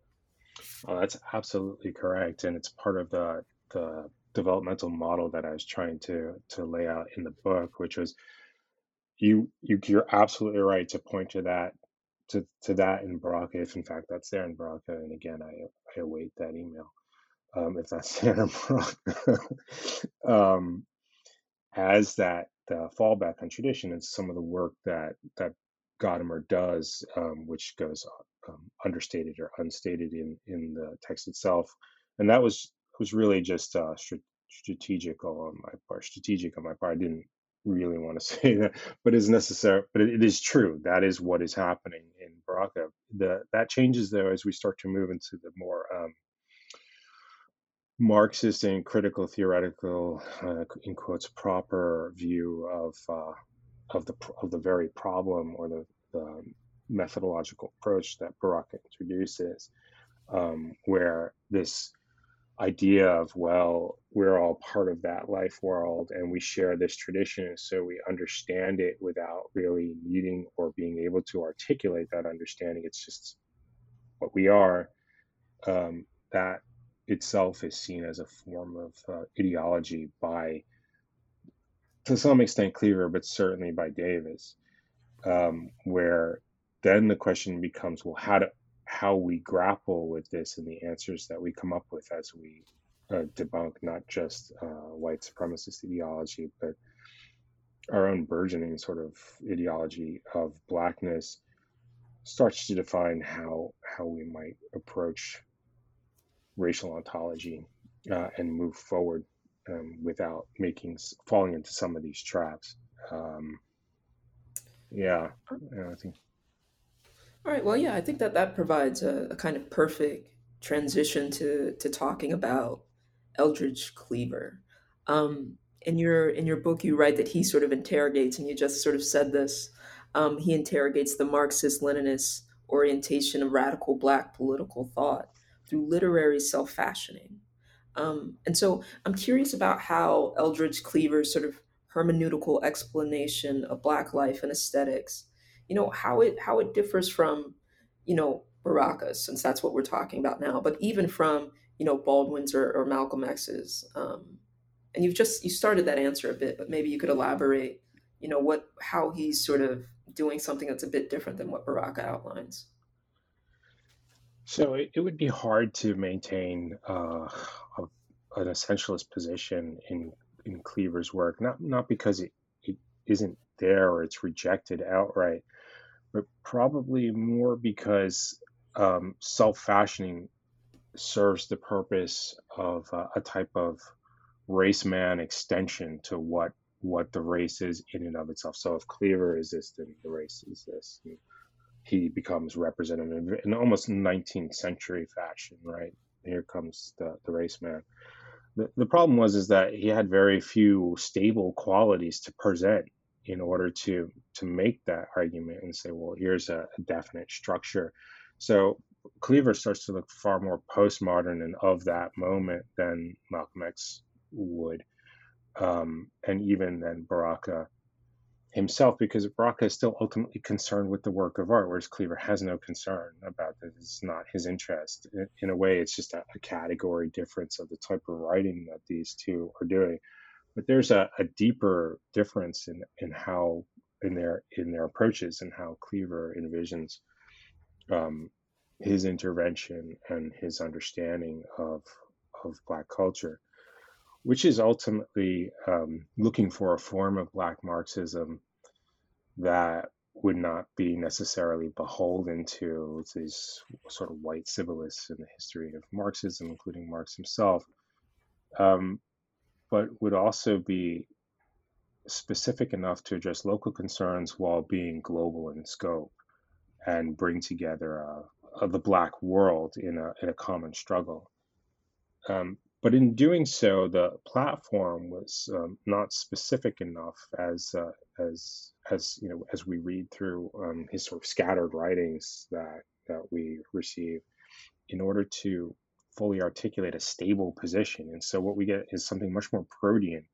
Oh, that's absolutely correct, and it's part of the the developmental model that I was trying to to lay out in the book, which was you you you're absolutely right to point to that to to that in Baraka, if in fact that's there in Baraka. And again, I I await that email um, if that's there in Baraka. um, as that uh, fallback on tradition and some of the work that that Gadamer does, um, which goes um, understated or unstated in in the text itself, and that was was really just uh, strategical on my part. Strategic on my part. I didn't really want to say that, but it's necessary. But it, it is true. That is what is happening in Baraka. The that changes though as we start to move into the more um, Marxist and critical theoretical, uh, in quotes, proper view of uh, of the of the very problem or the, the methodological approach that Baraka introduces, um, where this idea of well we're all part of that life world and we share this tradition so we understand it without really needing or being able to articulate that understanding. It's just what we are. Um, that itself is seen as a form of uh, ideology by to some extent Cleaver, but certainly by Davis, um, where then the question becomes, well, how do how we grapple with this and the answers that we come up with as we uh, debunk not just uh, white supremacist ideology, but our own burgeoning sort of ideology of blackness starts to define how how we might approach racial ontology uh, and move forward um, without making falling into some of these traps. Um, yeah, yeah, I think. All right. Well, yeah, I think that that provides a, a kind of perfect transition to to talking about Eldridge Cleaver. Um, in your in your book, you write that he sort of interrogates, and you just sort of said this. Um, he interrogates the Marxist-Leninist orientation of radical Black political thought through literary self-fashioning. Um, and so I'm curious about how Eldridge Cleaver's sort of hermeneutical explanation of Black life and aesthetics, you know, how it how it differs from, you know, Baraka's, since that's what we're talking about now, but even from, you know, Baldwin's or, or Malcolm X's. Um, and you've just you started that answer a bit, but maybe you could elaborate, you know, what how he's sort of doing something that's a bit different than what Baraka outlines. So it, it would be hard to maintain uh, a, an essentialist position in in Cleaver's work, not not because it, it isn't there or it's rejected outright, but probably more because um, self-fashioning serves the purpose of uh, a type of race man extension to what what the race is in and of itself. So if Cleaver is this, then the race is this. And he becomes representative in almost 19th century fashion, right? Here comes the, the race man. The, the problem was is that he had very few stable qualities to present in order to to make that argument and say, well, here's a, a definite structure. So Cleaver starts to look far more postmodern and of that moment than Malcolm X would, um, and even than Baraka himself, because Baraka is still ultimately concerned with the work of art, whereas Cleaver has no concern about that. It's not his interest. In, in a way, it's just a, a, category difference of the type of writing that these two are doing. But there's a, a deeper difference in in how in their in their approaches and how Cleaver envisions um, his intervention and his understanding of of black culture, which is ultimately um, looking for a form of black Marxism that would not be necessarily beholden to these sort of white civilists in the history of Marxism, including Marx himself, um, but would also be specific enough to address local concerns while being global in scope and bring together a, of the black world in a, in a common struggle. Um, but in doing so, the platform was um, not specific enough as uh, as as you know as we read through um, his sort of scattered writings that that we receive, in order to fully articulate a stable position. And so what we get is something much more protean,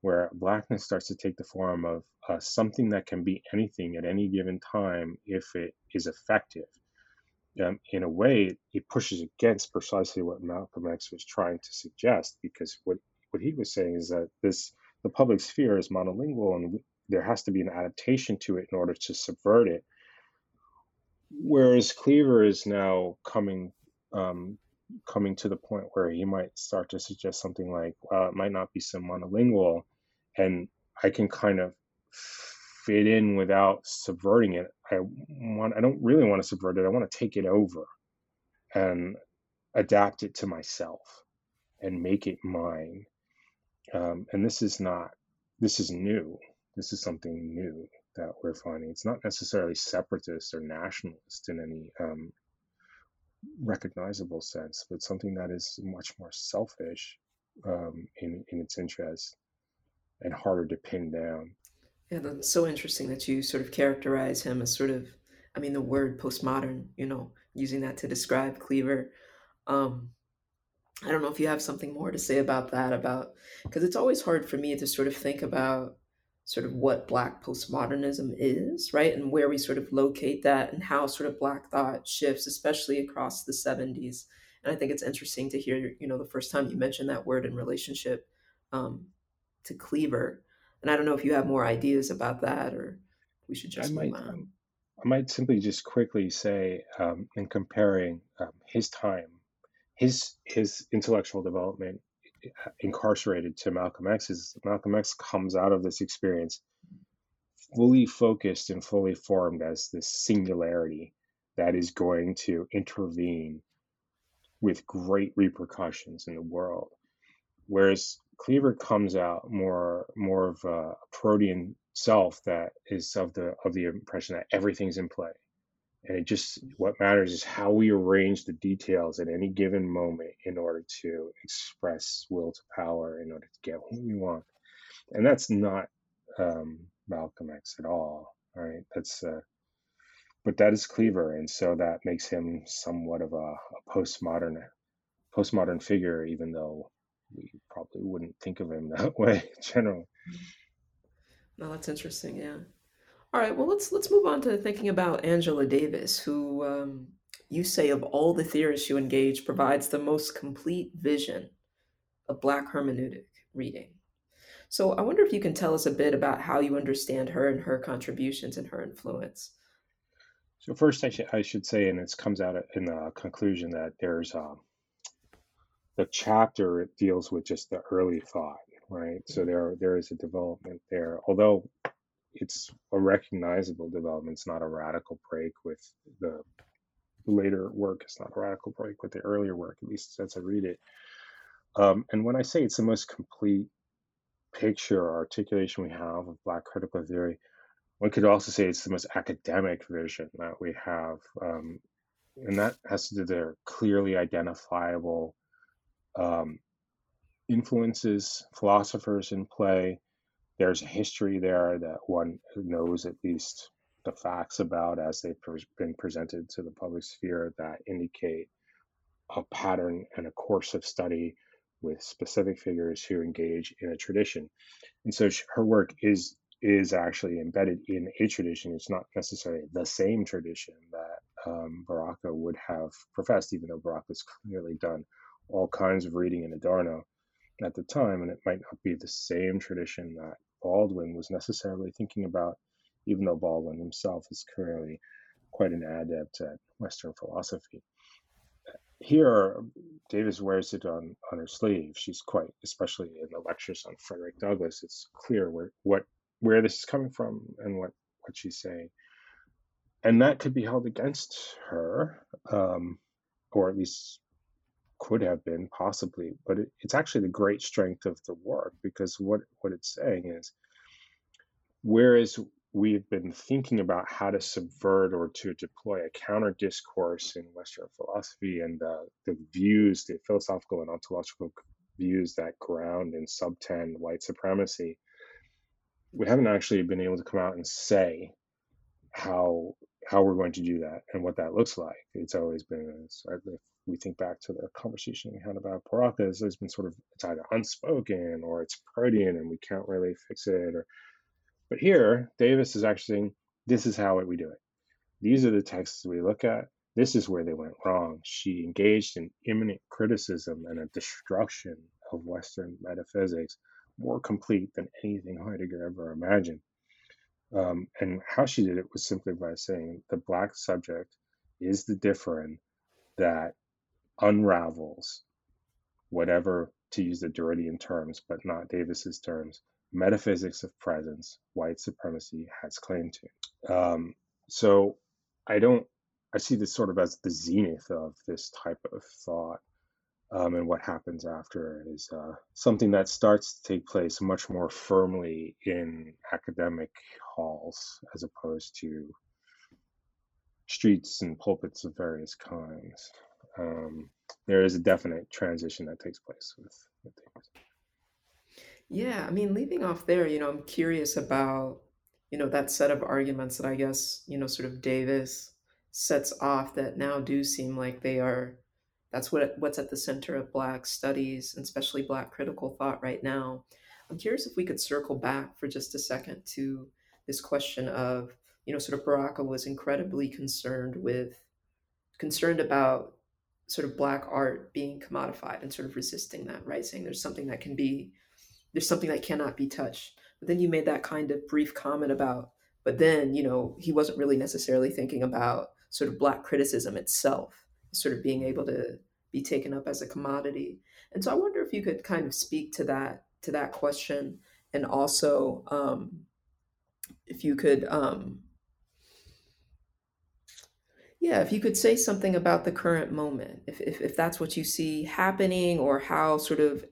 where blackness starts to take the form of uh, something that can be anything at any given time if it is effective um, in a way, it pushes against precisely what Malcolm X was trying to suggest, because what, what he was saying is that this the public sphere is monolingual and there has to be an adaptation to it in order to subvert it. Whereas Cleaver is now coming um, coming to the point where he might start to suggest something like, well, it might not be so monolingual, and I can kind of fit in without subverting it. I want I don't really want to subvert it. I want to take it over and adapt it to myself and make it mine. Um, and this is not this is new. This is something new that we're finding. It's not necessarily separatist or nationalist in any um, recognizable sense, but something that is much more selfish um, in in its interest and harder to pin down. Yeah, that's so interesting that you sort of characterize him as sort of, I mean, the word postmodern, you know, using that to describe Cleaver. Um, I don't know if you have something more to say about that, about because it's always hard for me to sort of think about sort of what Black postmodernism is, right? And where we sort of locate that and how sort of Black thought shifts, especially across the 70s. And I think it's interesting to hear, you know, the first time you mentioned that word in relationship um, to Cleaver and I don't know if you have more ideas about that or we should just I might, move on. I might simply just quickly say, um, in comparing um, his time, his his intellectual development incarcerated to Malcolm X is Malcolm X comes out of this experience fully focused and fully formed as this singularity that is going to intervene with great repercussions in the world. Whereas Cleaver comes out more more of a protean self that is of the of the impression that everything's in play, and it just what matters is how we arrange the details at any given moment in order to express will to power in order to get what we want, and that's not um, Malcolm X at all. Right, that's uh, but that is Cleaver, and so that makes him somewhat of a, a postmodern postmodern figure, even though we probably wouldn't think of him that way generally. No, that's interesting. Yeah. All right. Well, let's let's move on to thinking about Angela Davis, who um, you say of all the theorists you engage provides the most complete vision of Black hermeneutic reading. So I wonder if you can tell us a bit about how you understand her and her contributions and her influence. So first, I should I should say, and it comes out in the conclusion that there's um, the chapter it deals with just the early thought, right? So there there is a development there, although it's a recognizable development. It's not a radical break with the later work. It's not a radical break with the earlier work, at least as I read it. Um, and when I say it's the most complete picture or articulation we have of Black critical theory, one could also say it's the most academic vision that we have. Um, and that has to do with their clearly identifiable um, influences, philosophers in play. There's a history there that one knows at least the facts about as they've been presented to the public sphere that indicate a pattern and a course of study with specific figures who engage in a tradition. And so her work is is actually embedded in a tradition. It's not necessarily the same tradition that um, Baraka would have professed, even though Baraka's clearly done all kinds of reading in Adorno at the time, and it might not be the same tradition that Baldwin was necessarily thinking about, even though Baldwin himself is clearly quite an adept at Western philosophy here Davis wears it on on her sleeve. She's quite, especially in the lectures on Frederick Douglass, it's clear where what where this is coming from and what what she's saying, and that could be held against her, um, or at least could have been possibly. But it, it's actually the great strength of the work because what what it's saying is, whereas we've been thinking about how to subvert or to deploy a counter discourse in Western philosophy and uh, the views, the philosophical and ontological views that ground sub 10 white supremacy. We haven't actually been able to come out and say how how we're going to do that and what that looks like. It's always been, if we think back to the conversation we had about it's always been sort of it's either unspoken or it's protean and we can't really fix it or but here, Davis is actually saying, this is how we do it. These are the texts we look at. This is where they went wrong. She engaged in immanent criticism and a destruction of Western metaphysics more complete than anything Heidegger ever imagined. Um, and how she did it was simply by saying the black subject is the different that unravels whatever, to use the Derridean terms, but not Davis's terms, metaphysics of presence white supremacy has claim to. Um, so I don't, I see this sort of as the zenith of this type of thought. Um, and what happens after is uh, something that starts to take place much more firmly in academic halls as opposed to streets and pulpits of various kinds. Um, there is a definite transition that takes place with, with things. Yeah, I mean, leaving off there, you know, I'm curious about, you know, that set of arguments that I guess, you know, sort of Davis sets off that now do seem like they are that's what what's at the center of black studies and especially black critical thought right now. I'm curious if we could circle back for just a second to this question of, you know, sort of Baraka was incredibly concerned with concerned about sort of black art being commodified and sort of resisting that, right? Saying there's something that can be there's something that cannot be touched. But then you made that kind of brief comment about, but then, you know, he wasn't really necessarily thinking about sort of Black criticism itself, sort of being able to be taken up as a commodity. And so I wonder if you could kind of speak to that to that question, and also um, if you could, um, yeah, if you could say something about the current moment, if, if if that's what you see happening, or how sort of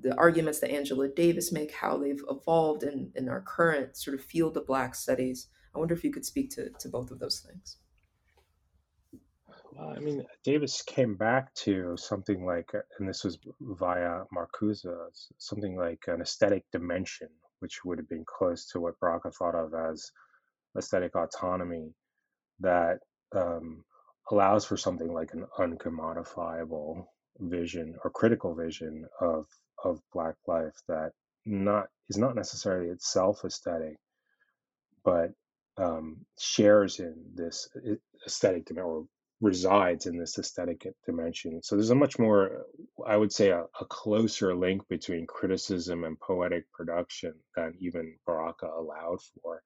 the arguments that Angela Davis make, how they've evolved in, in our current sort of field of Black studies. I wonder if you could speak to, to both of those things. Well, I mean, Davis came back to something like, and this was via Marcuse, something like an aesthetic dimension, which would have been close to what Baraka thought of as aesthetic autonomy that um, allows for something like an uncommodifiable vision or critical vision of of Black life that not is not necessarily itself aesthetic, but um, shares in this aesthetic or resides in this aesthetic dimension. So there's a much more, I would say, a, a, closer link between criticism and poetic production than even Baraka allowed for.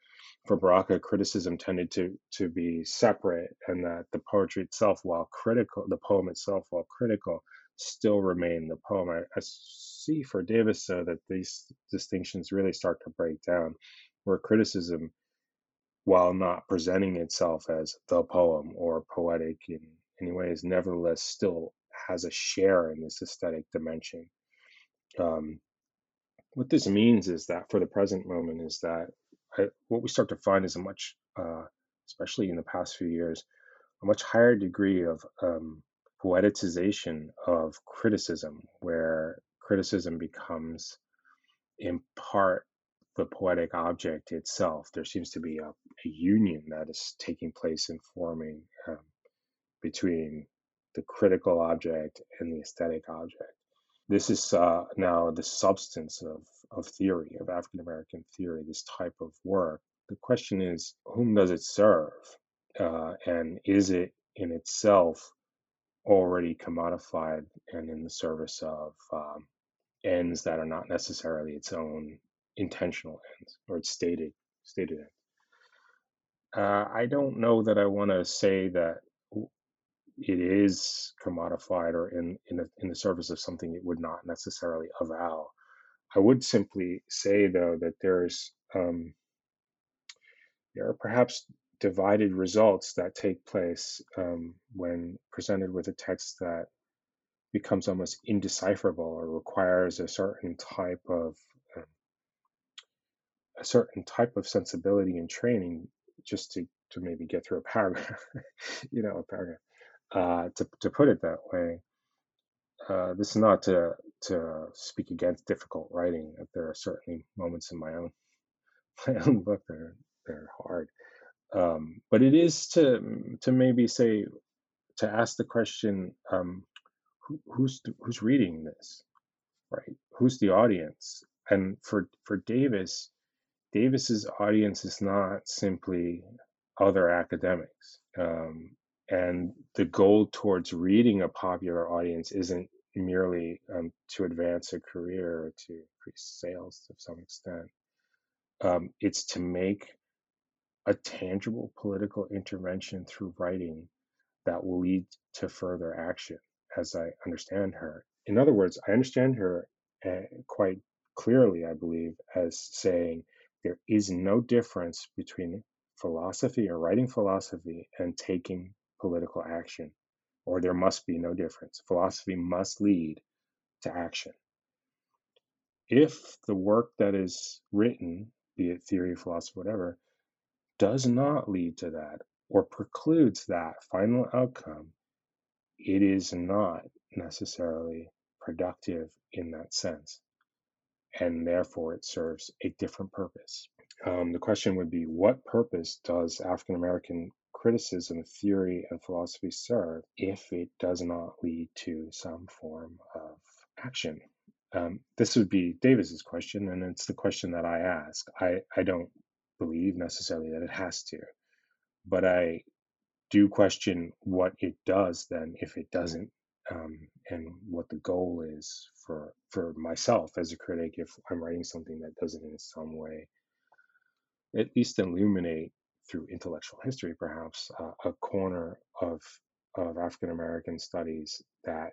For Baraka, criticism tended to to be separate, and that the poetry itself, while critical, the poem itself, while critical, still remained the poem. I, I see for Davis though that these distinctions really start to break down, where criticism while not presenting itself as the poem or poetic in any ways, nevertheless still has a share in this aesthetic dimension. Um, what this means is that for the present moment is that I, what we start to find is a much, uh, especially in the past few years, a much higher degree of um, poeticization of criticism, where criticism becomes in part the poetic object itself. There seems to be a, a union that is taking place and forming um, between the critical object and the aesthetic object. This is uh, now the substance of, of theory, of African American theory, this type of work. The question is, whom does it serve? Uh, and is it in itself already commodified and in the service of um, ends that are not necessarily its own intentional ends or its stated stated ends. Uh, I don't know that I want to say that it is commodified or in in, in the service of something it would not necessarily avow. I would simply say though that there's um, there are perhaps divided results that take place um, when presented with a text that becomes almost indecipherable or requires a certain type of a certain type of sensibility and training just to to maybe get through a paragraph, you know, a paragraph. Uh, to to put it that way, uh, this is not to to speak against difficult writing. There are certainly moments in my own my own book that are that are hard, um, but it is to to maybe say to ask the question, um, who, who's who's reading this, right? Who's the audience? And for for Davis, Davis's audience is not simply other academics. Um, and the goal towards reading a popular audience isn't merely um, to advance a career or to increase sales to some extent. Um, it's to make a tangible political intervention through writing that will lead to further action, as I understand her. In other words, I understand her uh, quite clearly, I believe, as saying there is no difference between philosophy or writing philosophy and taking political action, or there must be no difference. Philosophy must lead to action. If the work that is written, be it theory, philosophy, whatever, does not lead to that or precludes that final outcome, it is not necessarily productive in that sense and therefore it serves a different purpose. Um, the question would be what purpose does African American criticism, theory, and philosophy serve if it does not lead to some form of action? Um, this would be Davis's question, and it's the question that I ask. I, I don't believe necessarily that it has to, but I do question what it does then if it doesn't um, and what the goal is for for myself as a critic if I'm writing something that doesn't in some way at least illuminate through intellectual history perhaps uh, a corner of of African American studies that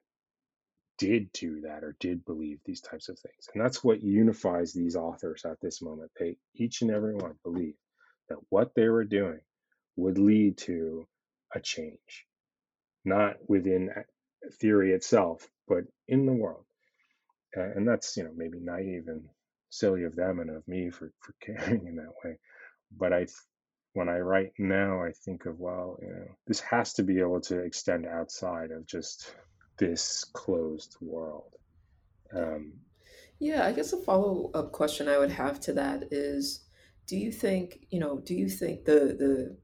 did do that or did believe these types of things and that's what unifies these authors at this moment they each and every one believe that what they were doing would lead to a change not within theory itself, but in the world. Uh, and that's, you know, maybe naive and silly of them and of me for, for caring in that way. But I, when I write now, I think of, well, you know, this has to be able to extend outside of just this closed world. Um, yeah, I guess a follow up question I would have to that is do you think, you know, do you think the, the,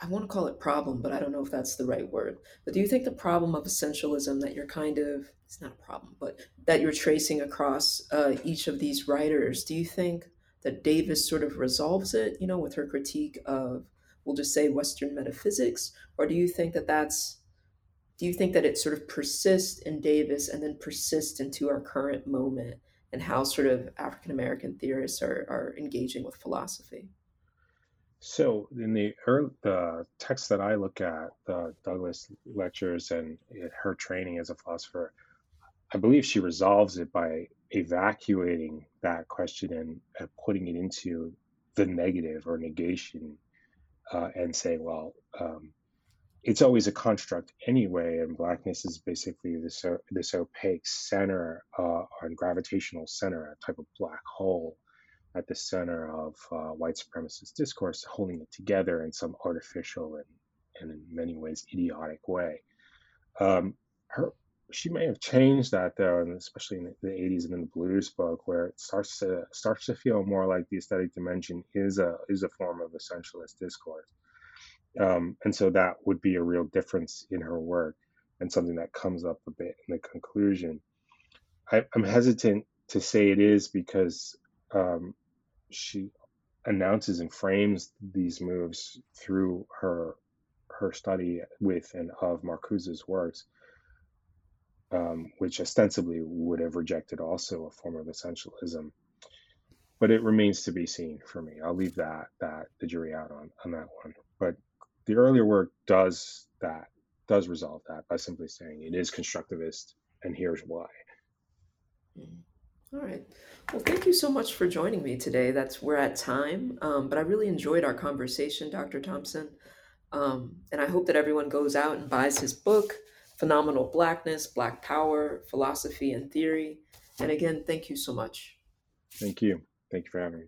I want to call it problem, but I don't know if that's the right word. But do you think the problem of essentialism that you're kind of, it's not a problem, but that you're tracing across uh, each of these writers, do you think that Davis sort of resolves it, you know, with her critique of, we'll just say Western metaphysics? Or do you think that that's do you think that it sort of persists in Davis and then persists into our current moment and how sort of African American theorists are, are engaging with philosophy? So in the early, the text that I look at, the Douglass lectures and her training as a philosopher, I believe she resolves it by evacuating that question and, and putting it into the negative or negation uh, and saying, well, um, it's always a construct anyway, and blackness is basically this uh, this opaque center uh, gravitational center, a type of black hole at the center of uh, white supremacist discourse, holding it together in some artificial and, and in many ways idiotic way. Um, her, she may have changed that though, and especially in the 80s and in the blues book, where it starts to starts to feel more like the aesthetic dimension is a is a form of essentialist discourse, um, and so that would be a real difference in her work, and something that comes up a bit in the conclusion. I, am hesitant to say it is because um, she announces and frames these moves through her her study with and of Marcuse's works, um, which ostensibly would have rejected also a form of essentialism. But it remains to be seen for me. I'll leave that that the jury out on on that one. But the earlier work does that does resolve that by simply saying it is constructivist and here's why. Mm-hmm. All right. Well, thank you so much for joining me today. That's we're at time, um, but I really enjoyed our conversation, Dr. Thompson, um, and I hope that everyone goes out and buys his book, Phenomenal Blackness, Black Power, Philosophy and Theory. And again, thank you so much. Thank you. Thank you for having me.